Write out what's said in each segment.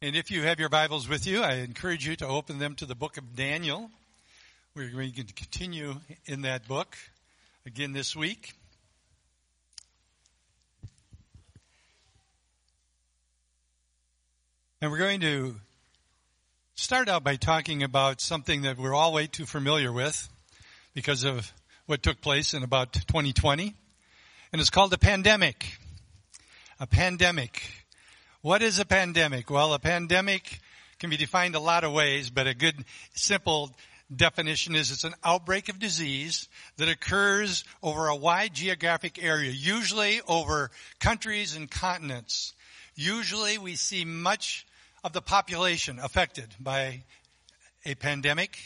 And if you have your Bibles with you, I encourage you to open them to the book of Daniel. We're going to continue in that book again this week. And we're going to start out by talking about something that we're all way too familiar with because of what took place in about 2020. And it's called a pandemic. A pandemic. What is a pandemic? Well, a pandemic can be defined a lot of ways, but a good, simple definition is it's an outbreak of disease that occurs over a wide geographic area, usually over countries and continents. Usually we see much of the population affected by a pandemic.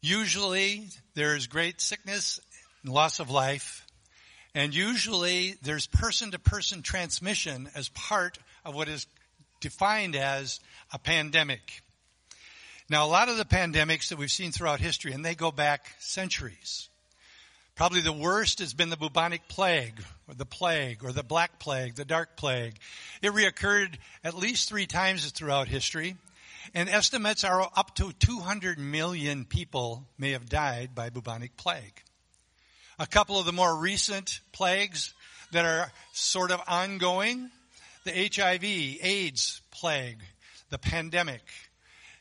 Usually there's great sickness and loss of life. And usually there's person to person transmission as part of what is defined as a pandemic. Now, a lot of the pandemics that we've seen throughout history, and they go back centuries. Probably the worst has been the bubonic plague, or the plague, or the black plague, the dark plague. It reoccurred at least three times throughout history, and estimates are up to 200 million people may have died by bubonic plague. A couple of the more recent plagues that are sort of ongoing the HIV, AIDS plague, the pandemic.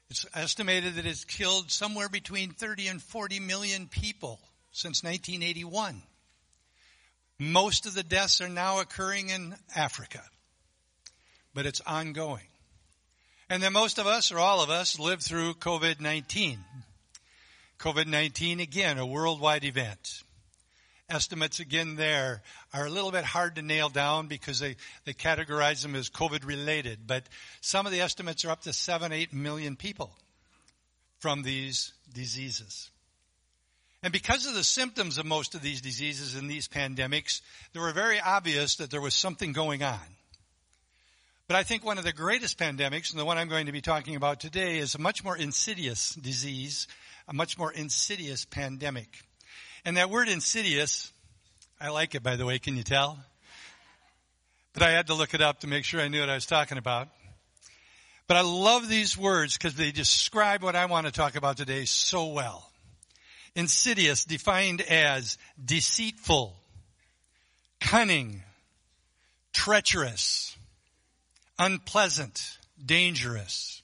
It's estimated that it's killed somewhere between 30 and 40 million people since 1981. Most of the deaths are now occurring in Africa, but it's ongoing. And then most of us, or all of us, lived through COVID-19. COVID-19, again, a worldwide event estimates again there are a little bit hard to nail down because they, they categorize them as COVID related. But some of the estimates are up to seven, eight million people from these diseases. And because of the symptoms of most of these diseases and these pandemics, they were very obvious that there was something going on. But I think one of the greatest pandemics, and the one I'm going to be talking about today, is a much more insidious disease, a much more insidious pandemic. And that word insidious, I like it by the way, can you tell? But I had to look it up to make sure I knew what I was talking about. But I love these words because they describe what I want to talk about today so well. Insidious defined as deceitful, cunning, treacherous, unpleasant, dangerous,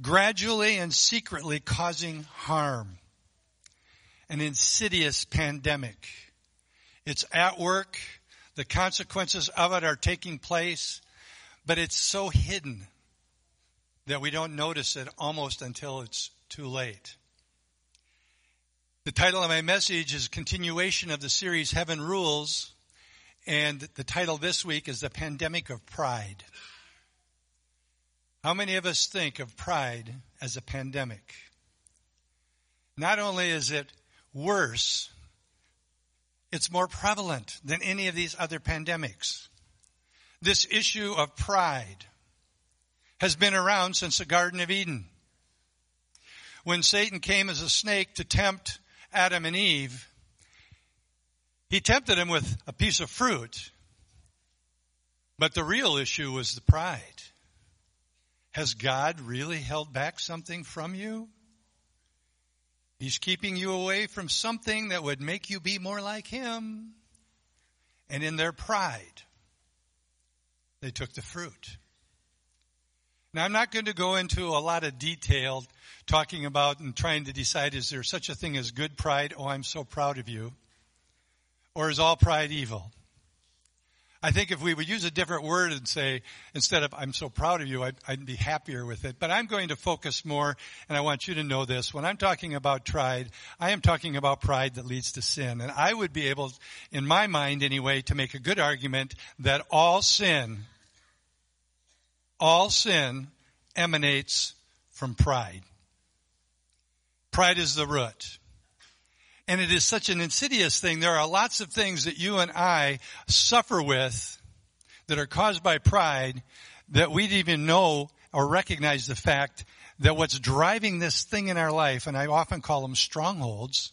gradually and secretly causing harm an insidious pandemic. It's at work. The consequences of it are taking place, but it's so hidden that we don't notice it almost until it's too late. The title of my message is continuation of the series Heaven Rules, and the title this week is The Pandemic of Pride. How many of us think of pride as a pandemic? Not only is it worse, it's more prevalent than any of these other pandemics. This issue of pride has been around since the Garden of Eden. When Satan came as a snake to tempt Adam and Eve, he tempted them with a piece of fruit. But the real issue was the pride. Has God really held back something from you? He's keeping you away from something that would make you be more like Him. And in their pride, they took the fruit. Now, I'm not going to go into a lot of detail talking about and trying to decide is there such a thing as good pride? Oh, I'm so proud of you. Or is all pride evil? I think if we would use a different word and say, instead of, I'm so proud of you, I'd, I'd, be happier with it. But I'm going to focus more, and I want you to know this. When I'm talking about pride, I am talking about pride that leads to sin. And I would be able, in my mind anyway, to make a good argument that all sin, all sin emanates from pride. Pride is the root. And it is such an insidious thing. There are lots of things that you and I suffer with that are caused by pride that we even know or recognize the fact that what's driving this thing in our life, and I often call them strongholds,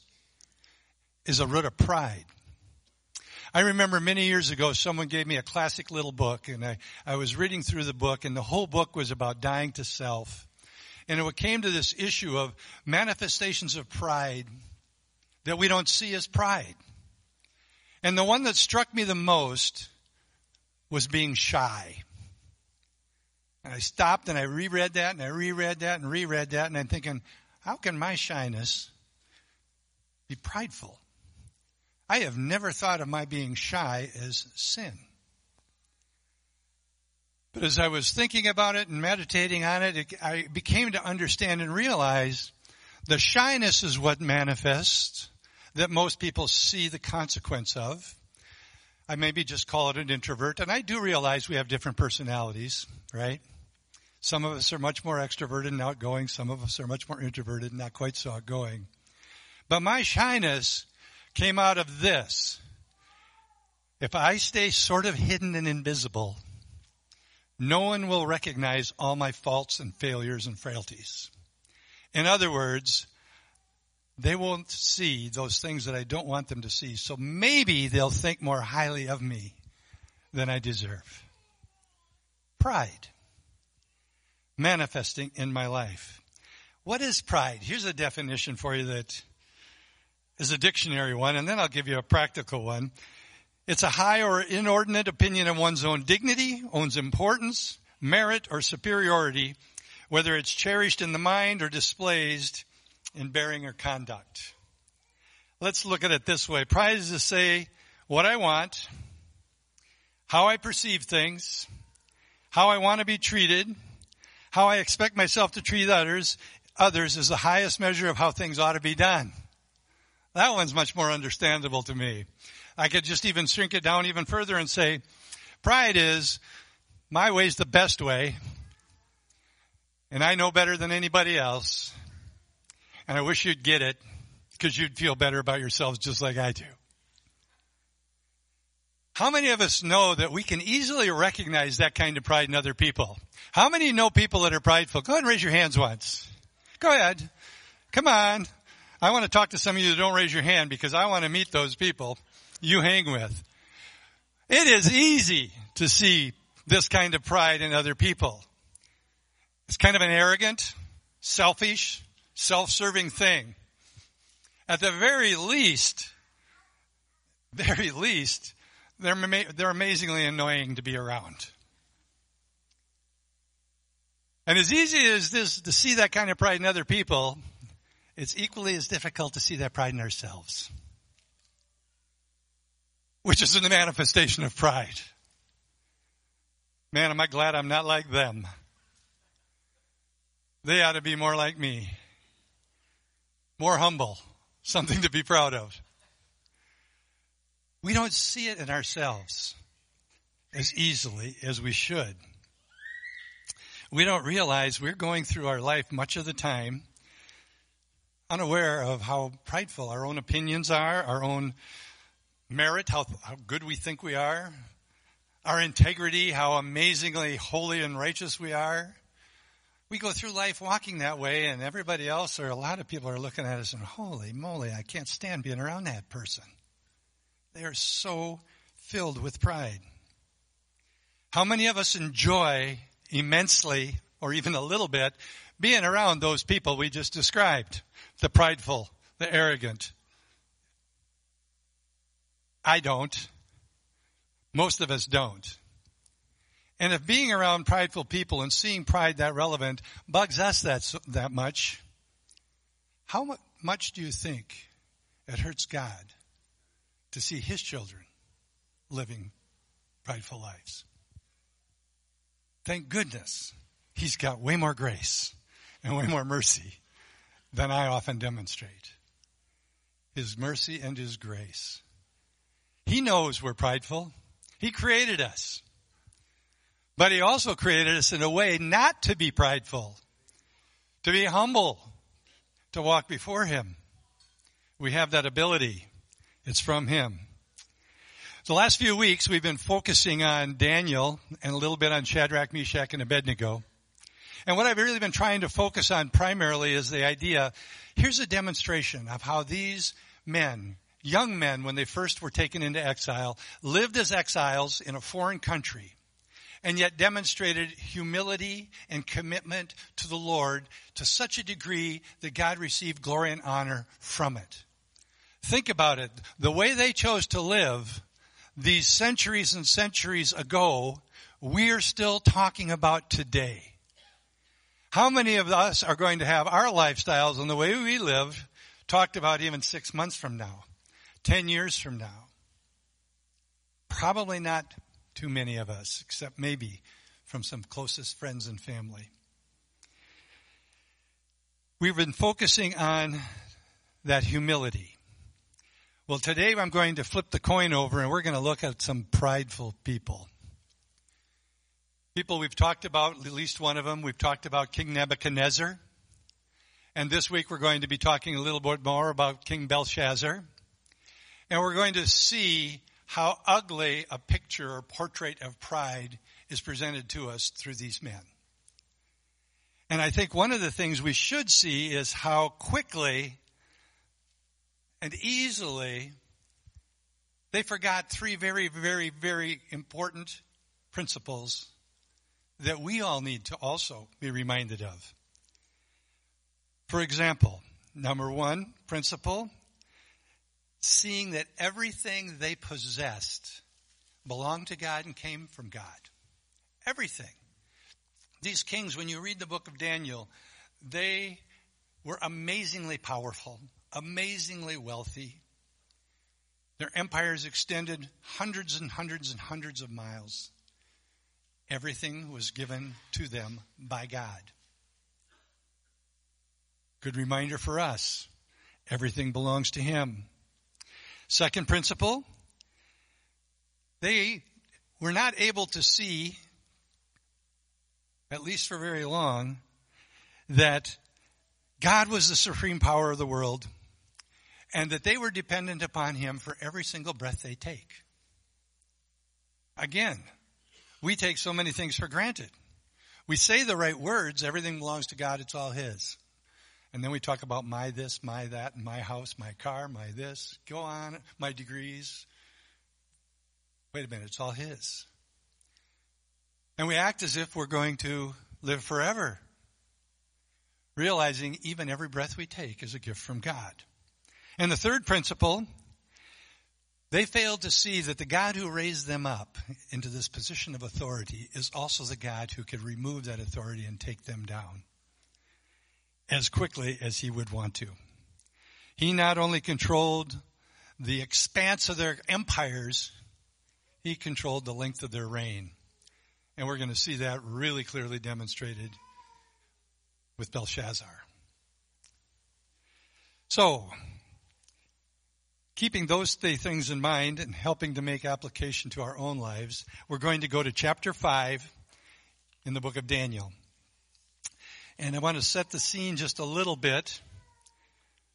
is a root of pride. I remember many years ago someone gave me a classic little book and I, I was reading through the book and the whole book was about dying to self. And it came to this issue of manifestations of pride that we don't see as pride. And the one that struck me the most was being shy. And I stopped and I reread that and I reread that and reread that and I'm thinking, how can my shyness be prideful? I have never thought of my being shy as sin. But as I was thinking about it and meditating on it, it, I became to understand and realize the shyness is what manifests that most people see the consequence of. I maybe just call it an introvert, and I do realize we have different personalities, right? Some of us are much more extroverted and outgoing. Some of us are much more introverted and not quite so outgoing. But my shyness came out of this. If I stay sort of hidden and invisible, no one will recognize all my faults and failures and frailties. In other words, they won't see those things that I don't want them to see. So maybe they'll think more highly of me than I deserve. Pride manifesting in my life. What is pride? Here's a definition for you that is a dictionary one, and then I'll give you a practical one. It's a high or inordinate opinion of one's own dignity, one's importance, merit, or superiority, whether it's cherished in the mind or displayed in bearing or conduct. Let's look at it this way. Pride is to say what I want, how I perceive things, how I want to be treated, how I expect myself to treat others, others is the highest measure of how things ought to be done. That one's much more understandable to me. I could just even shrink it down even further and say, pride is my way's the best way, and I know better than anybody else, and I wish you'd get it because you'd feel better about yourselves just like I do. How many of us know that we can easily recognize that kind of pride in other people? How many know people that are prideful? Go ahead and raise your hands once. Go ahead. Come on. I want to talk to some of you that don't raise your hand because I want to meet those people you hang with. It is easy to see this kind of pride in other people. It's kind of an arrogant, selfish, self-serving thing. At the very least, very least, they're, they're amazingly annoying to be around. And as easy as this to see that kind of pride in other people, it's equally as difficult to see that pride in ourselves. Which is the manifestation of pride. Man, am I glad I'm not like them. They ought to be more like me. More humble. Something to be proud of. We don't see it in ourselves as easily as we should. We don't realize we're going through our life much of the time unaware of how prideful our own opinions are, our own merit, how, how good we think we are, our integrity, how amazingly holy and righteous we are. We go through life walking that way and everybody else or a lot of people are looking at us and holy moly, I can't stand being around that person. They are so filled with pride. How many of us enjoy immensely, or even a little bit, being around those people we just described? The prideful, the arrogant. I don't. Most of us don't. And if being around prideful people and seeing pride that relevant bugs us that, that much, how much do you think it hurts God to see his children living prideful lives. Thank goodness he's got way more grace and way more mercy than I often demonstrate. His mercy and his grace. He knows we're prideful. He created us. But he also created us in a way not to be prideful, to be humble, to walk before him. We have that ability. It's from Him. The last few weeks we've been focusing on Daniel and a little bit on Shadrach, Meshach, and Abednego. And what I've really been trying to focus on primarily is the idea, here's a demonstration of how these men young men, when they first were taken into exile, lived as exiles in a foreign country and yet demonstrated humility and commitment to the Lord to such a degree that God received glory and honor from it. Think about it. The way they chose to live these centuries and centuries ago, we're still talking about today. How many of us are going to have our lifestyles and the way we live talked about even six months from now, ten years from now? Probably not too many of us, except maybe from some closest friends and family. We've been focusing on that humility. Well, today I'm going to flip the coin over and we're going to look at some prideful people. People we've talked about, at least one of them, we've talked about King Nebuchadnezzar. And this week we're going to be talking a little bit more about King Belshazzar. And we're going to see how ugly a picture or portrait of pride is presented to us through these men. And I think one of the things we should see is how quickly and easily they forgot three very, very, very important principles that we all need to also be reminded of. For example, number one principle seeing that everything they possessed belonged to God and came from God. Everything. These kings, when you read the book of Daniel, they were amazingly powerful, amazingly wealthy. Their empires extended hundreds and hundreds and hundreds of miles. Everything was given to them by God. Good reminder for us. Everything belongs to Him. Second principle, they were not able to see, at least for very long, that God was the supreme power of the world and that they were dependent upon Him for every single breath they take. Again, we take so many things for granted. We say the right words, everything belongs to God, it's all His. And then we talk about my this, my that, my house, my car, my this, go on, my degrees. Wait a minute, it's all His. And we act as if we're going to live forever, realizing even every breath we take is a gift from God. And the third principle, they failed to see that the God who raised them up into this position of authority is also the God who could remove that authority and take them down as quickly as he would want to. He not only controlled the expanse of their empires, he controlled the length of their reign. And we're going to see that really clearly demonstrated with Belshazzar. So, keeping those things in mind and helping to make application to our own lives, we're going to go to chapter 5 in the book of Daniel. And I want to set the scene just a little bit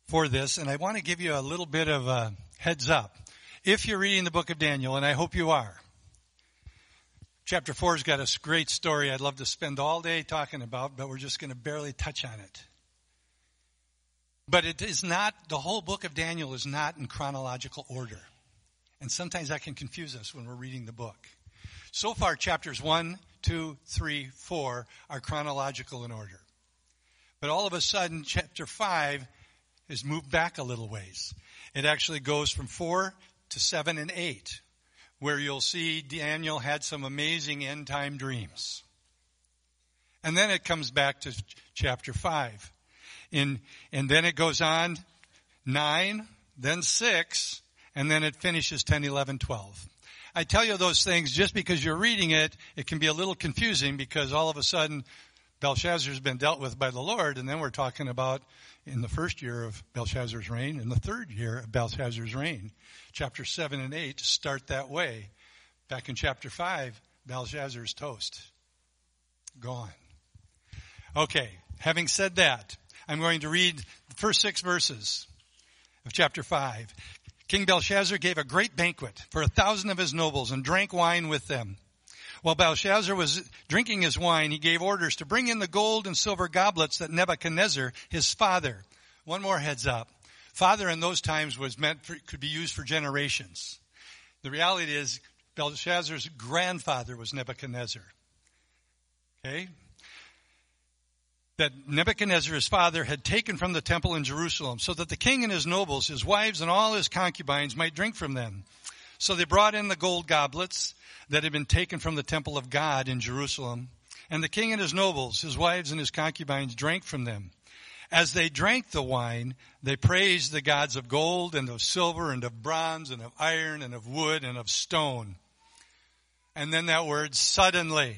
for this, and I want to give you a little bit of a heads up. If you're reading the book of Daniel, and I hope you are, chapter 4's got a great story I'd love to spend all day talking about, but we're just going to barely touch on it. But it is not, the whole book of Daniel is not in chronological order. And sometimes that can confuse us when we're reading the book. So far, chapters 1, 2, 3, 4 are chronological in order. But all of a sudden, chapter 5 is moved back a little ways. It actually goes from 4 to 7 and 8, where you'll see Daniel had some amazing end time dreams. And then it comes back to chapter 5. In, and then it goes on 9, then 6, and then it finishes 10, 11, 12. I tell you those things just because you're reading it, it can be a little confusing because all of a sudden Belshazzar's been dealt with by the Lord, and then we're talking about in the first year of Belshazzar's reign, in the third year of Belshazzar's reign. Chapter 7 and 8 start that way. Back in chapter 5, Belshazzar's toast. Gone. Okay, having said that, I'm going to read the first six verses of chapter 5. King Belshazzar gave a great banquet for a thousand of his nobles and drank wine with them. While Belshazzar was drinking his wine, he gave orders to bring in the gold and silver goblets that Nebuchadnezzar, his father, one more heads up, Father in those times was meant for, could be used for generations. The reality is Belshazzar's grandfather was Nebuchadnezzar. Okay? That Nebuchadnezzar, his father, had taken from the temple in Jerusalem so that the king and his nobles, his wives, and all his concubines might drink from them. So they brought in the gold goblets that had been taken from the temple of God in Jerusalem. And the king and his nobles, his wives and his concubines drank from them. As they drank the wine, they praised the gods of gold and of silver and of bronze and of iron and of wood and of stone. And then that word suddenly.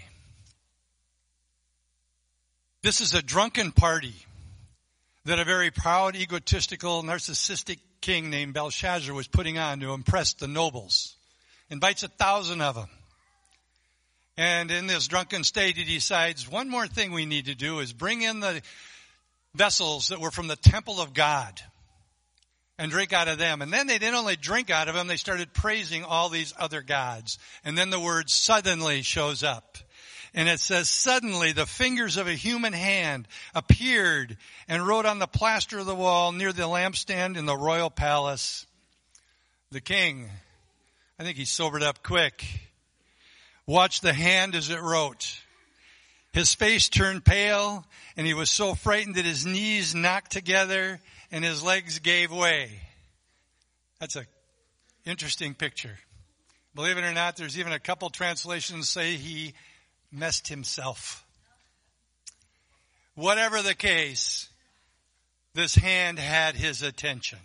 This is a drunken party that a very proud, egotistical, narcissistic king named Belshazzar was putting on to impress the nobles. Invites a thousand of them. And in this drunken state, he decides one more thing we need to do is bring in the vessels that were from the temple of God and drink out of them. And then they didn't only drink out of them, they started praising all these other gods. And then the word suddenly shows up. And it says, suddenly the fingers of a human hand appeared and wrote on the plaster of the wall near the lampstand in the royal palace. The king, I think he sobered up quick, watched the hand as it wrote. His face turned pale and he was so frightened that his knees knocked together and his legs gave way. That's a interesting picture. Believe it or not, there's even a couple translations say he messed himself. Whatever the case, this hand had his attention.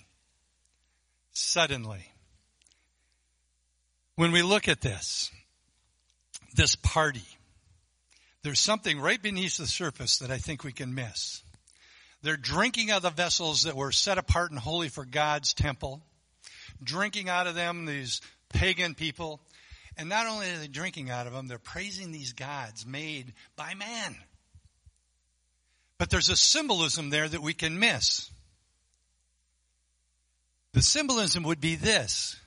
Suddenly. When we look at this, this party, there's something right beneath the surface that I think we can miss. They're drinking out of the vessels that were set apart and holy for God's temple, drinking out of them these pagan people. And not only are they drinking out of them, they're praising these gods made by man. But there's a symbolism there that we can miss. The symbolism would be this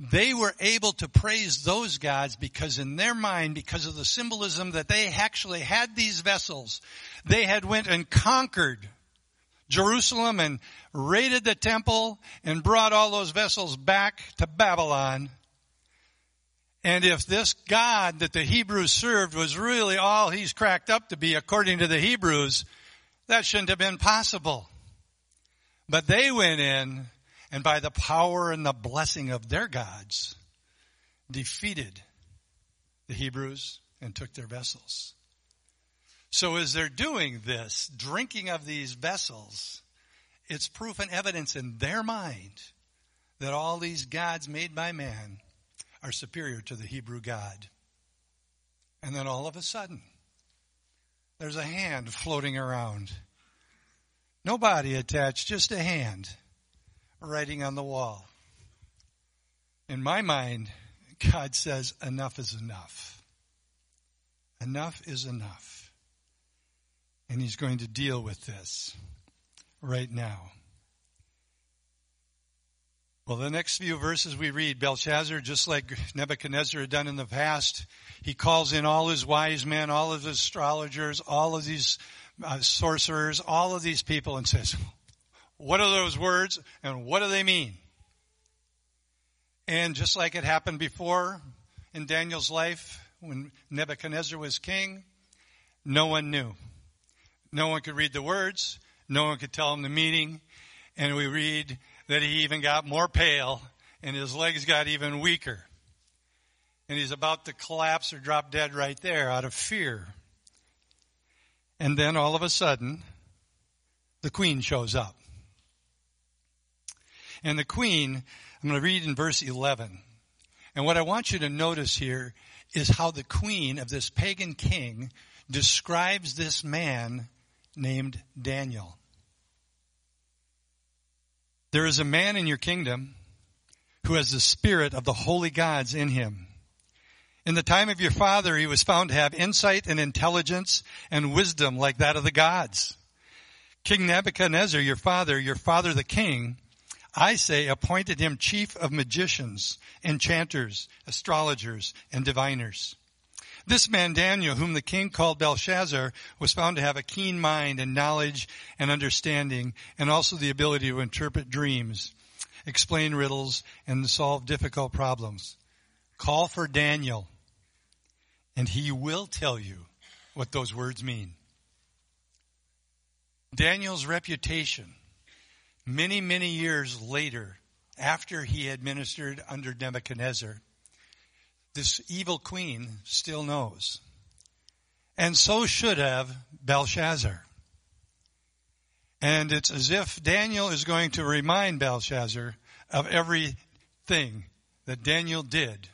they were able to praise those gods because in their mind, because of the symbolism that they actually had these vessels, they had went and conquered Jerusalem and raided the temple and brought all those vessels back to Babylon. And if this God that the Hebrews served was really all he's cracked up to be according to the Hebrews, that shouldn't have been possible. But they went in and by the power and the blessing of their gods, defeated the Hebrews and took their vessels. So as they're doing this, drinking of these vessels, it's proof and evidence in their mind that all these gods made by man are superior to the Hebrew God. And then all of a sudden, there's a hand floating around. No body attached, just a hand writing on the wall. In my mind, God says, enough is enough. Enough is enough. And He's going to deal with this right now. Well, the next few verses we read, Belshazzar, just like Nebuchadnezzar had done in the past, he calls in all his wise men, all of his astrologers, all of these uh, sorcerers, all of these people and says, what are those words and what do they mean? And just like it happened before in Daniel's life when Nebuchadnezzar was king, no one knew. No one could read the words. No one could tell him the meaning. And we read that he even got more pale and his legs got even weaker. And he's about to collapse or drop dead right there out of fear. And then all of a sudden, the queen shows up. And the queen, I'm going to read in verse 11. And what I want you to notice here is how the queen of this pagan king describes this man named Daniel. There is a man in your kingdom who has the spirit of the holy gods in him. In the time of your father, he was found to have insight and intelligence and wisdom like that of the gods. King Nebuchadnezzar, your father, your father the king, I say appointed him chief of magicians, enchanters, astrologers, and diviners. This man Daniel, whom the king called Belteshazzar, was found to have a keen mind and knowledge and understanding, and also the ability to interpret dreams, explain riddles, and solve difficult problems. Call for Daniel, and he will tell you what those words mean. Daniel's reputation, many, many years later, after he had ministered under Nebuchadnezzar, this evil queen still knows. And so should have Belshazzar. And it's as if Daniel is going to remind Belshazzar of everything that Daniel did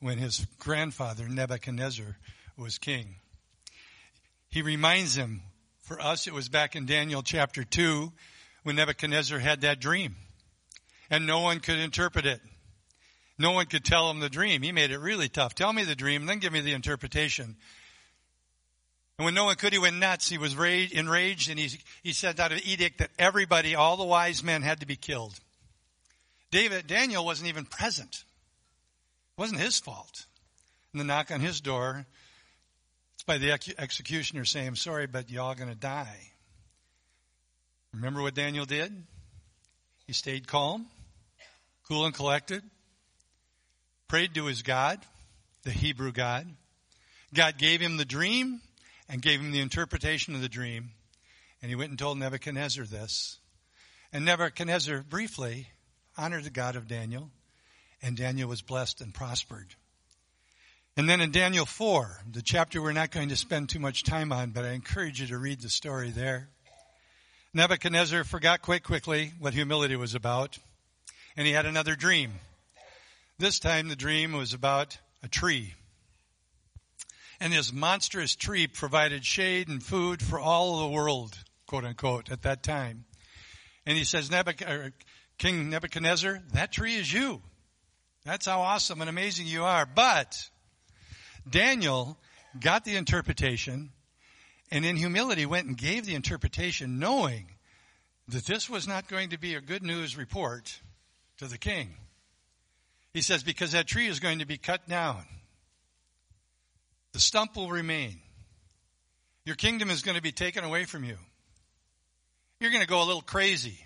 when his grandfather Nebuchadnezzar was king. He reminds him, for us it was back in Daniel chapter 2 when Nebuchadnezzar had that dream and no one could interpret it. No one could tell him the dream. He made it really tough. Tell me the dream, then give me the interpretation. And when no one could, he went nuts. He was enraged and he, he sent out an edict that everybody, all the wise men had to be killed. David, Daniel wasn't even present. It wasn't his fault. And the knock on his door, it's by the ex- executioner saying, I'm sorry, but y'all gonna die. Remember what Daniel did? He stayed calm, cool and collected prayed to his God, the Hebrew God. God gave him the dream and gave him the interpretation of the dream. And he went and told Nebuchadnezzar this. And Nebuchadnezzar briefly honored the God of Daniel, and Daniel was blessed and prospered. And then in Daniel 4, the chapter we're not going to spend too much time on, but I encourage you to read the story there. Nebuchadnezzar forgot quite quickly what humility was about, and he had another dream. This time the dream was about a tree. And this monstrous tree provided shade and food for all the world, quote unquote, at that time. And he says, er, King Nebuchadnezzar, that tree is you. That's how awesome and amazing you are. But Daniel got the interpretation and in humility went and gave the interpretation knowing that this was not going to be a good news report to the king. He says, because that tree is going to be cut down. The stump will remain. Your kingdom is going to be taken away from you. You're going to go a little crazy.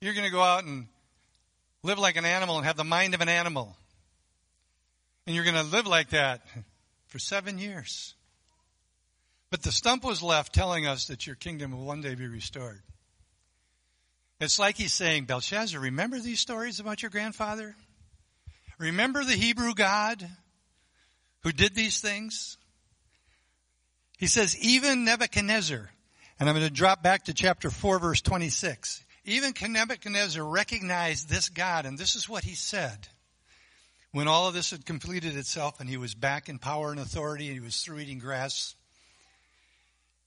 You're going to go out and live like an animal and have the mind of an animal. And you're going to live like that for seven years. But the stump was left telling us that your kingdom will one day be restored. It's like he's saying, Belshazzar, remember these stories about your grandfather? Remember the Hebrew God who did these things? He says, even Nebuchadnezzar, and I'm going to drop back to chapter 4 verse 26. Even Nebuchadnezzar recognized this God, and this is what he said. When all of this had completed itself and he was back in power and authority and he was through eating grass,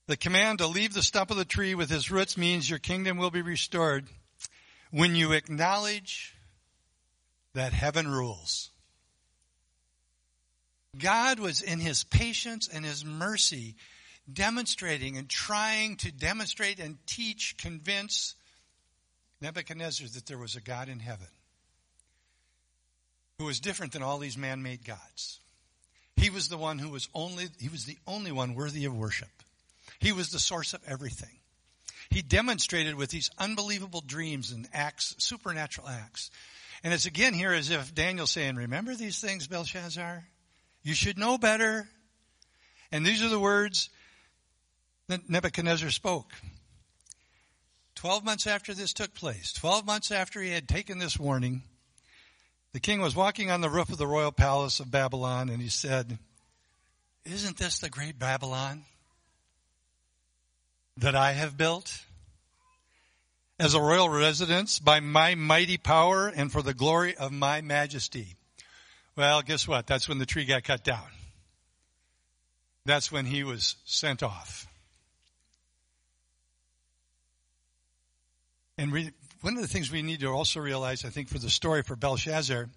the command to leave the stump of the tree with his roots means your kingdom will be restored when you acknowledge that heaven rules. God was in his patience and his mercy demonstrating and trying to demonstrate and teach, convince Nebuchadnezzar that there was a God in heaven who was different than all these man-made gods. He was the one who was only, he was the only one worthy of worship. He was the source of everything. He demonstrated with these unbelievable dreams and acts, supernatural acts. And it's again here as if Daniel's saying, remember these things, Belshazzar? You should know better. And these are the words that Nebuchadnezzar spoke. Twelve months after this took place, twelve months after he had taken this warning, the king was walking on the roof of the royal palace of Babylon and he said, Isn't this the great Babylon? That I have built as a royal residence by my mighty power and for the glory of my majesty. Well, guess what? That's when the tree got cut down. That's when he was sent off. And we, one of the things we need to also realize, I think, for the story for Belshazzar,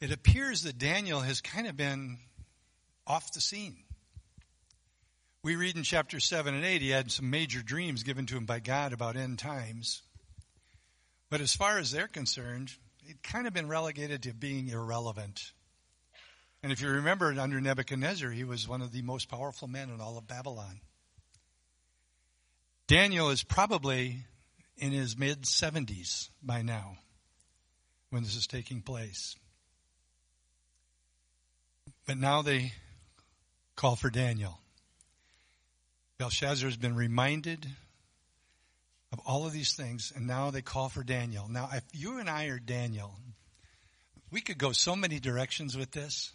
it appears that Daniel has kind of been off the scene. We read in chapter 7 and 8, he had some major dreams given to him by God about end times. But as far as they're concerned, he'd kind of been relegated to being irrelevant. And if you remember, under Nebuchadnezzar, he was one of the most powerful men in all of Babylon. Daniel is probably in his mid 70s by now when this is taking place. But now they call for Daniel. Belshazzar has been reminded of all of these things, and now they call for Daniel. Now, if you and I are Daniel, we could go so many directions with this.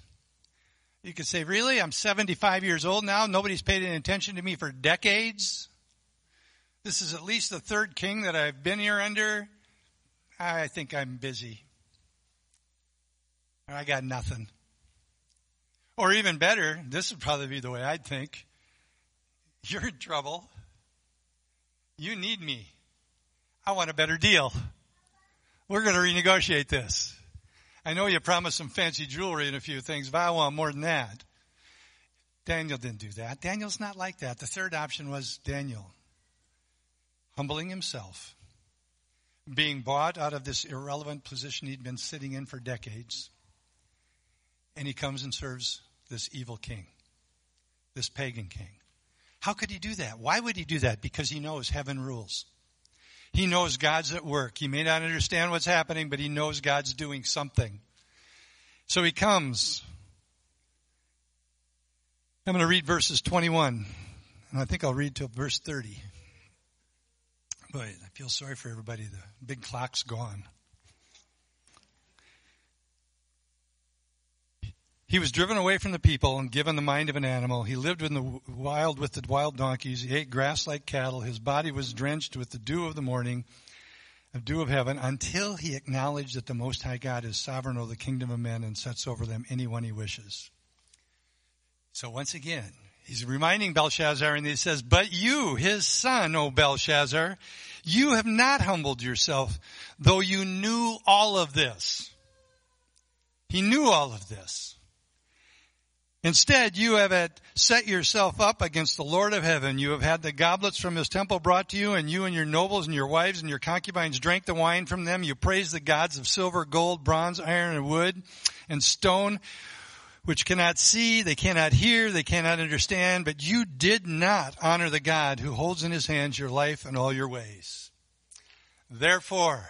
You could say, really? I'm 75 years old now. Nobody's paid any attention to me for decades. This is at least the third king that I've been here under. I think I'm busy. I got nothing. Or even better, this would probably be the way I'd think. You're in trouble. You need me. I want a better deal. We're going to renegotiate this. I know you promised some fancy jewelry and a few things, but I want more than that. Daniel didn't do that. Daniel's not like that. The third option was Daniel humbling himself, being bought out of this irrelevant position he'd been sitting in for decades, and he comes and serves this evil king, this pagan king. How could he do that? Why would he do that? Because he knows heaven rules. He knows God's at work. He may not understand what's happening, but he knows God's doing something. So he comes. I'm going to read verses 21, and I think I'll read to verse 30. Boy, I feel sorry for everybody. The big clock's gone. He was driven away from the people and given the mind of an animal. He lived in the wild with the wild donkeys. He ate grass like cattle. His body was drenched with the dew of the morning, the dew of heaven, until he acknowledged that the Most High God is sovereign over the kingdom of men and sets over them anyone he wishes. So once again, he's reminding Belshazzar and he says, but you, his son, O Belshazzar, you have not humbled yourself, though you knew all of this. He knew all of this. Instead, you have set yourself up against the Lord of heaven. You have had the goblets from his temple brought to you, and you and your nobles and your wives and your concubines drank the wine from them. You praised the gods of silver, gold, bronze, iron, and wood, and stone, which cannot see, they cannot hear, they cannot understand, but you did not honor the God who holds in his hands your life and all your ways. Therefore,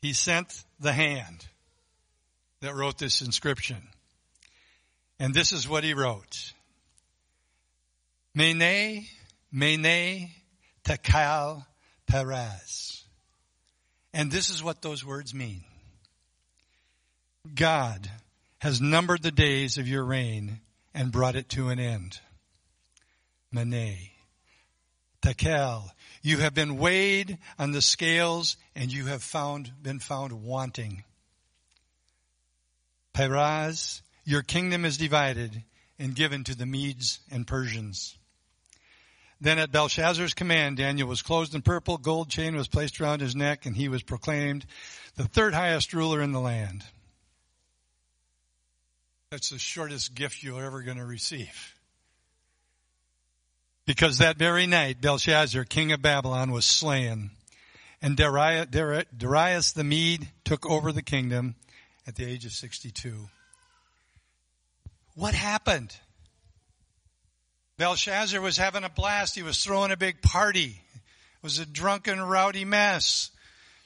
he sent the hand that wrote this inscription. And this is what he wrote. Mene, Mene, Tekel, Peres. And this is what those words mean. God has numbered the days of your reign and brought it to an end. Mene, Tekel, you have been weighed on the scales and you have found, been found wanting. Peres, your kingdom is divided and given to the Medes and Persians. Then at Belshazzar's command, Daniel was clothed in purple, gold chain was placed around his neck, and he was proclaimed the third highest ruler in the land. That's the shortest gift you're ever going to receive. Because that very night, Belshazzar, king of Babylon, was slain, and Darius, Darius the Mede took over the kingdom at the age of 62. What happened? Belshazzar was having a blast. He was throwing a big party. It was a drunken, rowdy mess.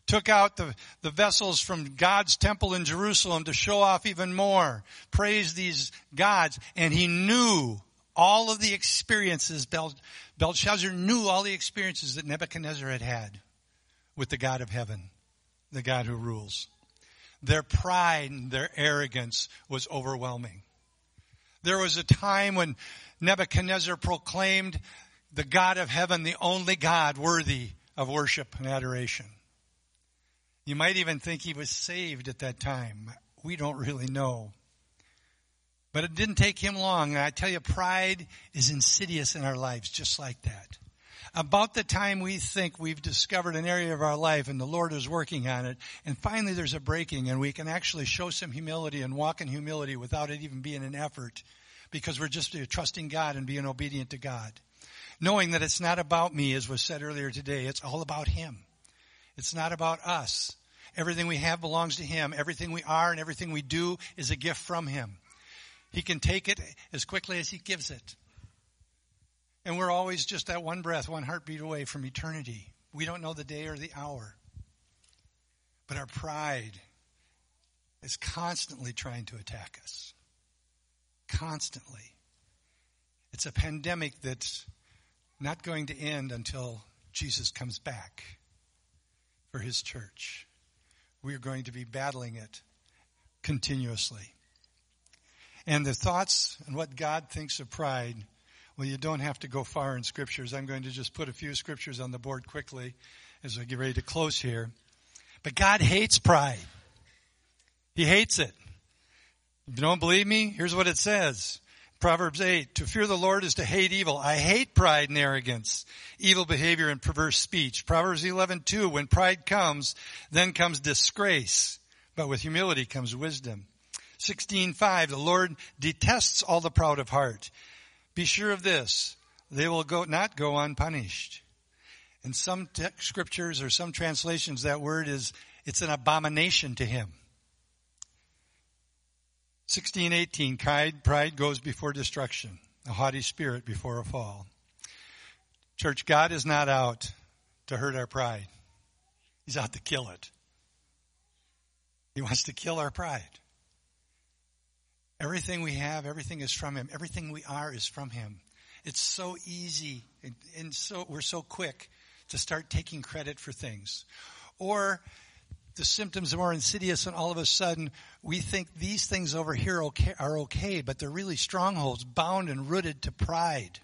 Took out the, the vessels from God's temple in Jerusalem to show off even more. Praised these gods. And he knew all of the experiences. Bel, Belshazzar knew all the experiences that Nebuchadnezzar had had with the God of heaven, the God who rules. Their pride and their arrogance was overwhelming. There was a time when Nebuchadnezzar proclaimed the God of heaven, the only God worthy of worship and adoration. You might even think he was saved at that time. We don't really know. But it didn't take him long. And I tell you, pride is insidious in our lives, just like that. About the time we think we've discovered an area of our life and the Lord is working on it, and finally there's a breaking and we can actually show some humility and walk in humility without it even being an effort because we're just uh, trusting God and being obedient to God. Knowing that it's not about me, as was said earlier today, it's all about Him. It's not about us. Everything we have belongs to Him. Everything we are and everything we do is a gift from Him. He can take it as quickly as He gives it. And we're always just that one breath, one heartbeat away from eternity. We don't know the day or the hour. But our pride is constantly trying to attack us. Constantly. It's a pandemic that's not going to end until Jesus comes back for his church. We are going to be battling it continuously. And the thoughts and what God thinks of pride, well, you don't have to go far in scriptures. I'm going to just put a few scriptures on the board quickly as I get ready to close here. But God hates pride. He hates it. If you don't believe me, here's what it says. Proverbs 8, to fear the Lord is to hate evil. I hate pride and arrogance, evil behavior and perverse speech. Proverbs 11, 2, when pride comes, then comes disgrace, but with humility comes wisdom. 16:5 The Lord detests all the proud of heart. Be sure of this, they will go not go unpunished. In some te- scriptures or some translations that word is it's an abomination to him. 1618 pride pride goes before destruction, a haughty spirit before a fall. Church God is not out to hurt our pride. He's out to kill it. He wants to kill our pride. Everything we have, everything is from Him. Everything we are is from Him. It's so easy and, and so we're so quick to start taking credit for things. Or the symptoms are more insidious and all of a sudden we think these things over here okay, are okay, but they're really strongholds bound and rooted to pride.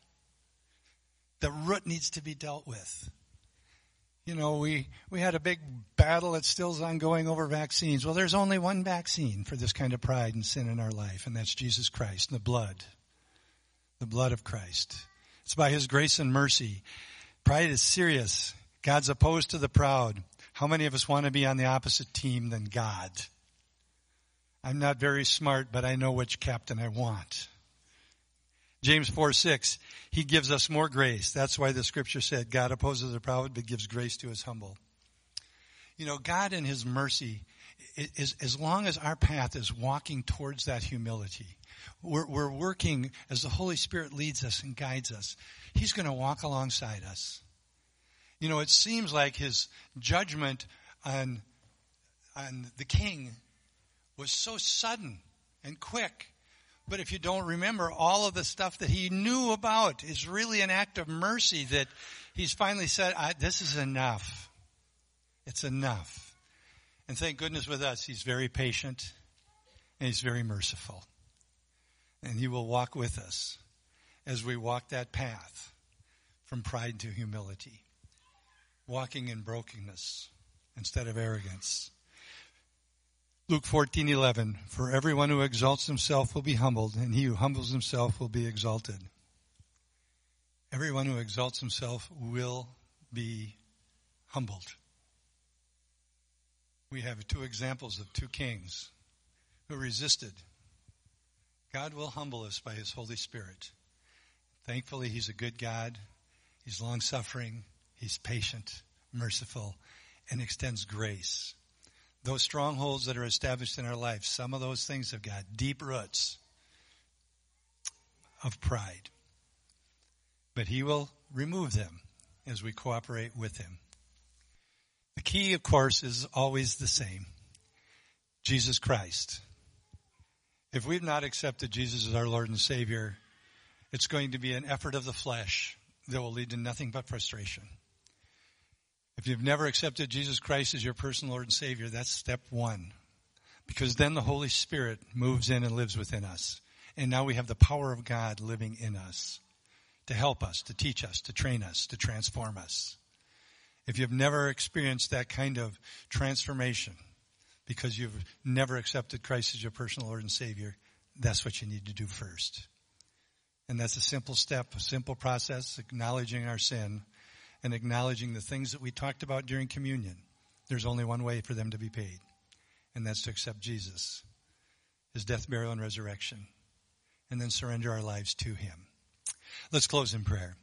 The root needs to be dealt with. You know, we, we had a big battle that still's ongoing over vaccines. Well, there's only one vaccine for this kind of pride and sin in our life, and that's Jesus Christ and the blood. The blood of Christ. It's by His grace and mercy. Pride is serious. God's opposed to the proud. How many of us want to be on the opposite team than God? I'm not very smart, but I know which captain I want. James 4 6, he gives us more grace. That's why the scripture said, God opposes the proud, but gives grace to his humble. You know, God in his mercy, is, as long as our path is walking towards that humility, we're, we're working as the Holy Spirit leads us and guides us. He's going to walk alongside us. You know, it seems like his judgment on, on the king was so sudden and quick but if you don't remember, all of the stuff that he knew about is really an act of mercy that he's finally said, this is enough. It's enough. And thank goodness with us, he's very patient and he's very merciful. And he will walk with us as we walk that path from pride to humility, walking in brokenness instead of arrogance. Luke 14:11 For everyone who exalts himself will be humbled and he who humbles himself will be exalted. Everyone who exalts himself will be humbled. We have two examples of two kings who resisted. God will humble us by his Holy Spirit. Thankfully, he's a good God. He's long suffering. He's patient, merciful, and extends grace those strongholds that are established in our life, some of those things have got deep roots of pride. But He will remove them as we cooperate with Him. The key, of course, is always the same. Jesus Christ. If we've not accepted Jesus as our Lord and Savior, it's going to be an effort of the flesh that will lead to nothing but frustration. If you've never accepted Jesus Christ as your personal Lord and Savior, that's step one. Because then the Holy Spirit moves in and lives within us. And now we have the power of God living in us to help us, to teach us, to train us, to transform us. If you've never experienced that kind of transformation because you've never accepted Christ as your personal Lord and Savior, that's what you need to do first. And that's a simple step, a simple process, acknowledging our sin and acknowledging the things that we talked about during communion. There's only one way for them to be paid, and that's to accept Jesus, his death, burial, and resurrection, and then surrender our lives to him. Let's close in prayer.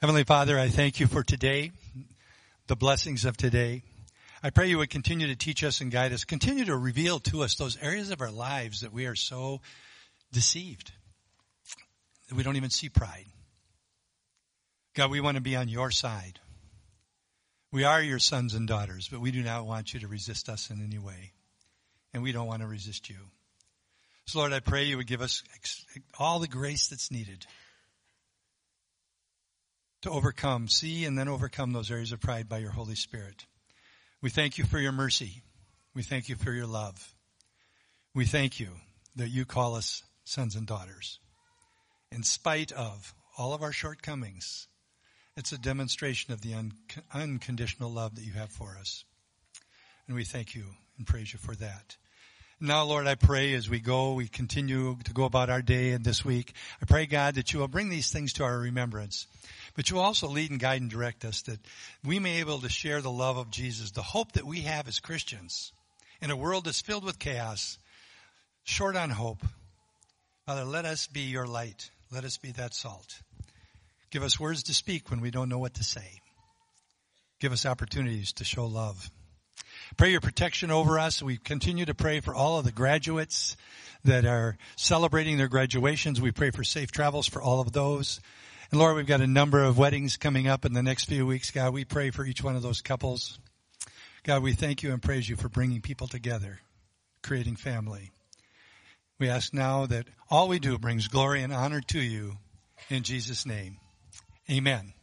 Heavenly Father, I thank you for today, the blessings of today. I pray you would continue to teach us and guide us, continue to reveal to us those areas of our lives that we are so deceived that we don't even see pride. God, we want to be on your side. We are your sons and daughters, but we do not want you to resist us in any way. And we don't want to resist you. So Lord, I pray you would give us all the grace that's needed to overcome, see and then overcome those areas of pride by your Holy Spirit. We thank you for your mercy. We thank you for your love. We thank you that you call us sons and daughters. In spite of all of our shortcomings, it's a demonstration of the un- unconditional love that you have for us. And we thank you and praise you for that. Now, Lord, I pray as we go, we continue to go about our day and this week. I pray, God, that you will bring these things to our remembrance. But you will also lead and guide and direct us that we may be able to share the love of Jesus, the hope that we have as Christians in a world that's filled with chaos, short on hope. Father, let us be your light. Let us be that salt. Give us words to speak when we don't know what to say. Give us opportunities to show love. Pray your protection over us. We continue to pray for all of the graduates that are celebrating their graduations. We pray for safe travels for all of those. And Lord, we've got a number of weddings coming up in the next few weeks. God, we pray for each one of those couples. God, we thank you and praise you for bringing people together, creating family. We ask now that all we do brings glory and honor to you in Jesus' name. Amen.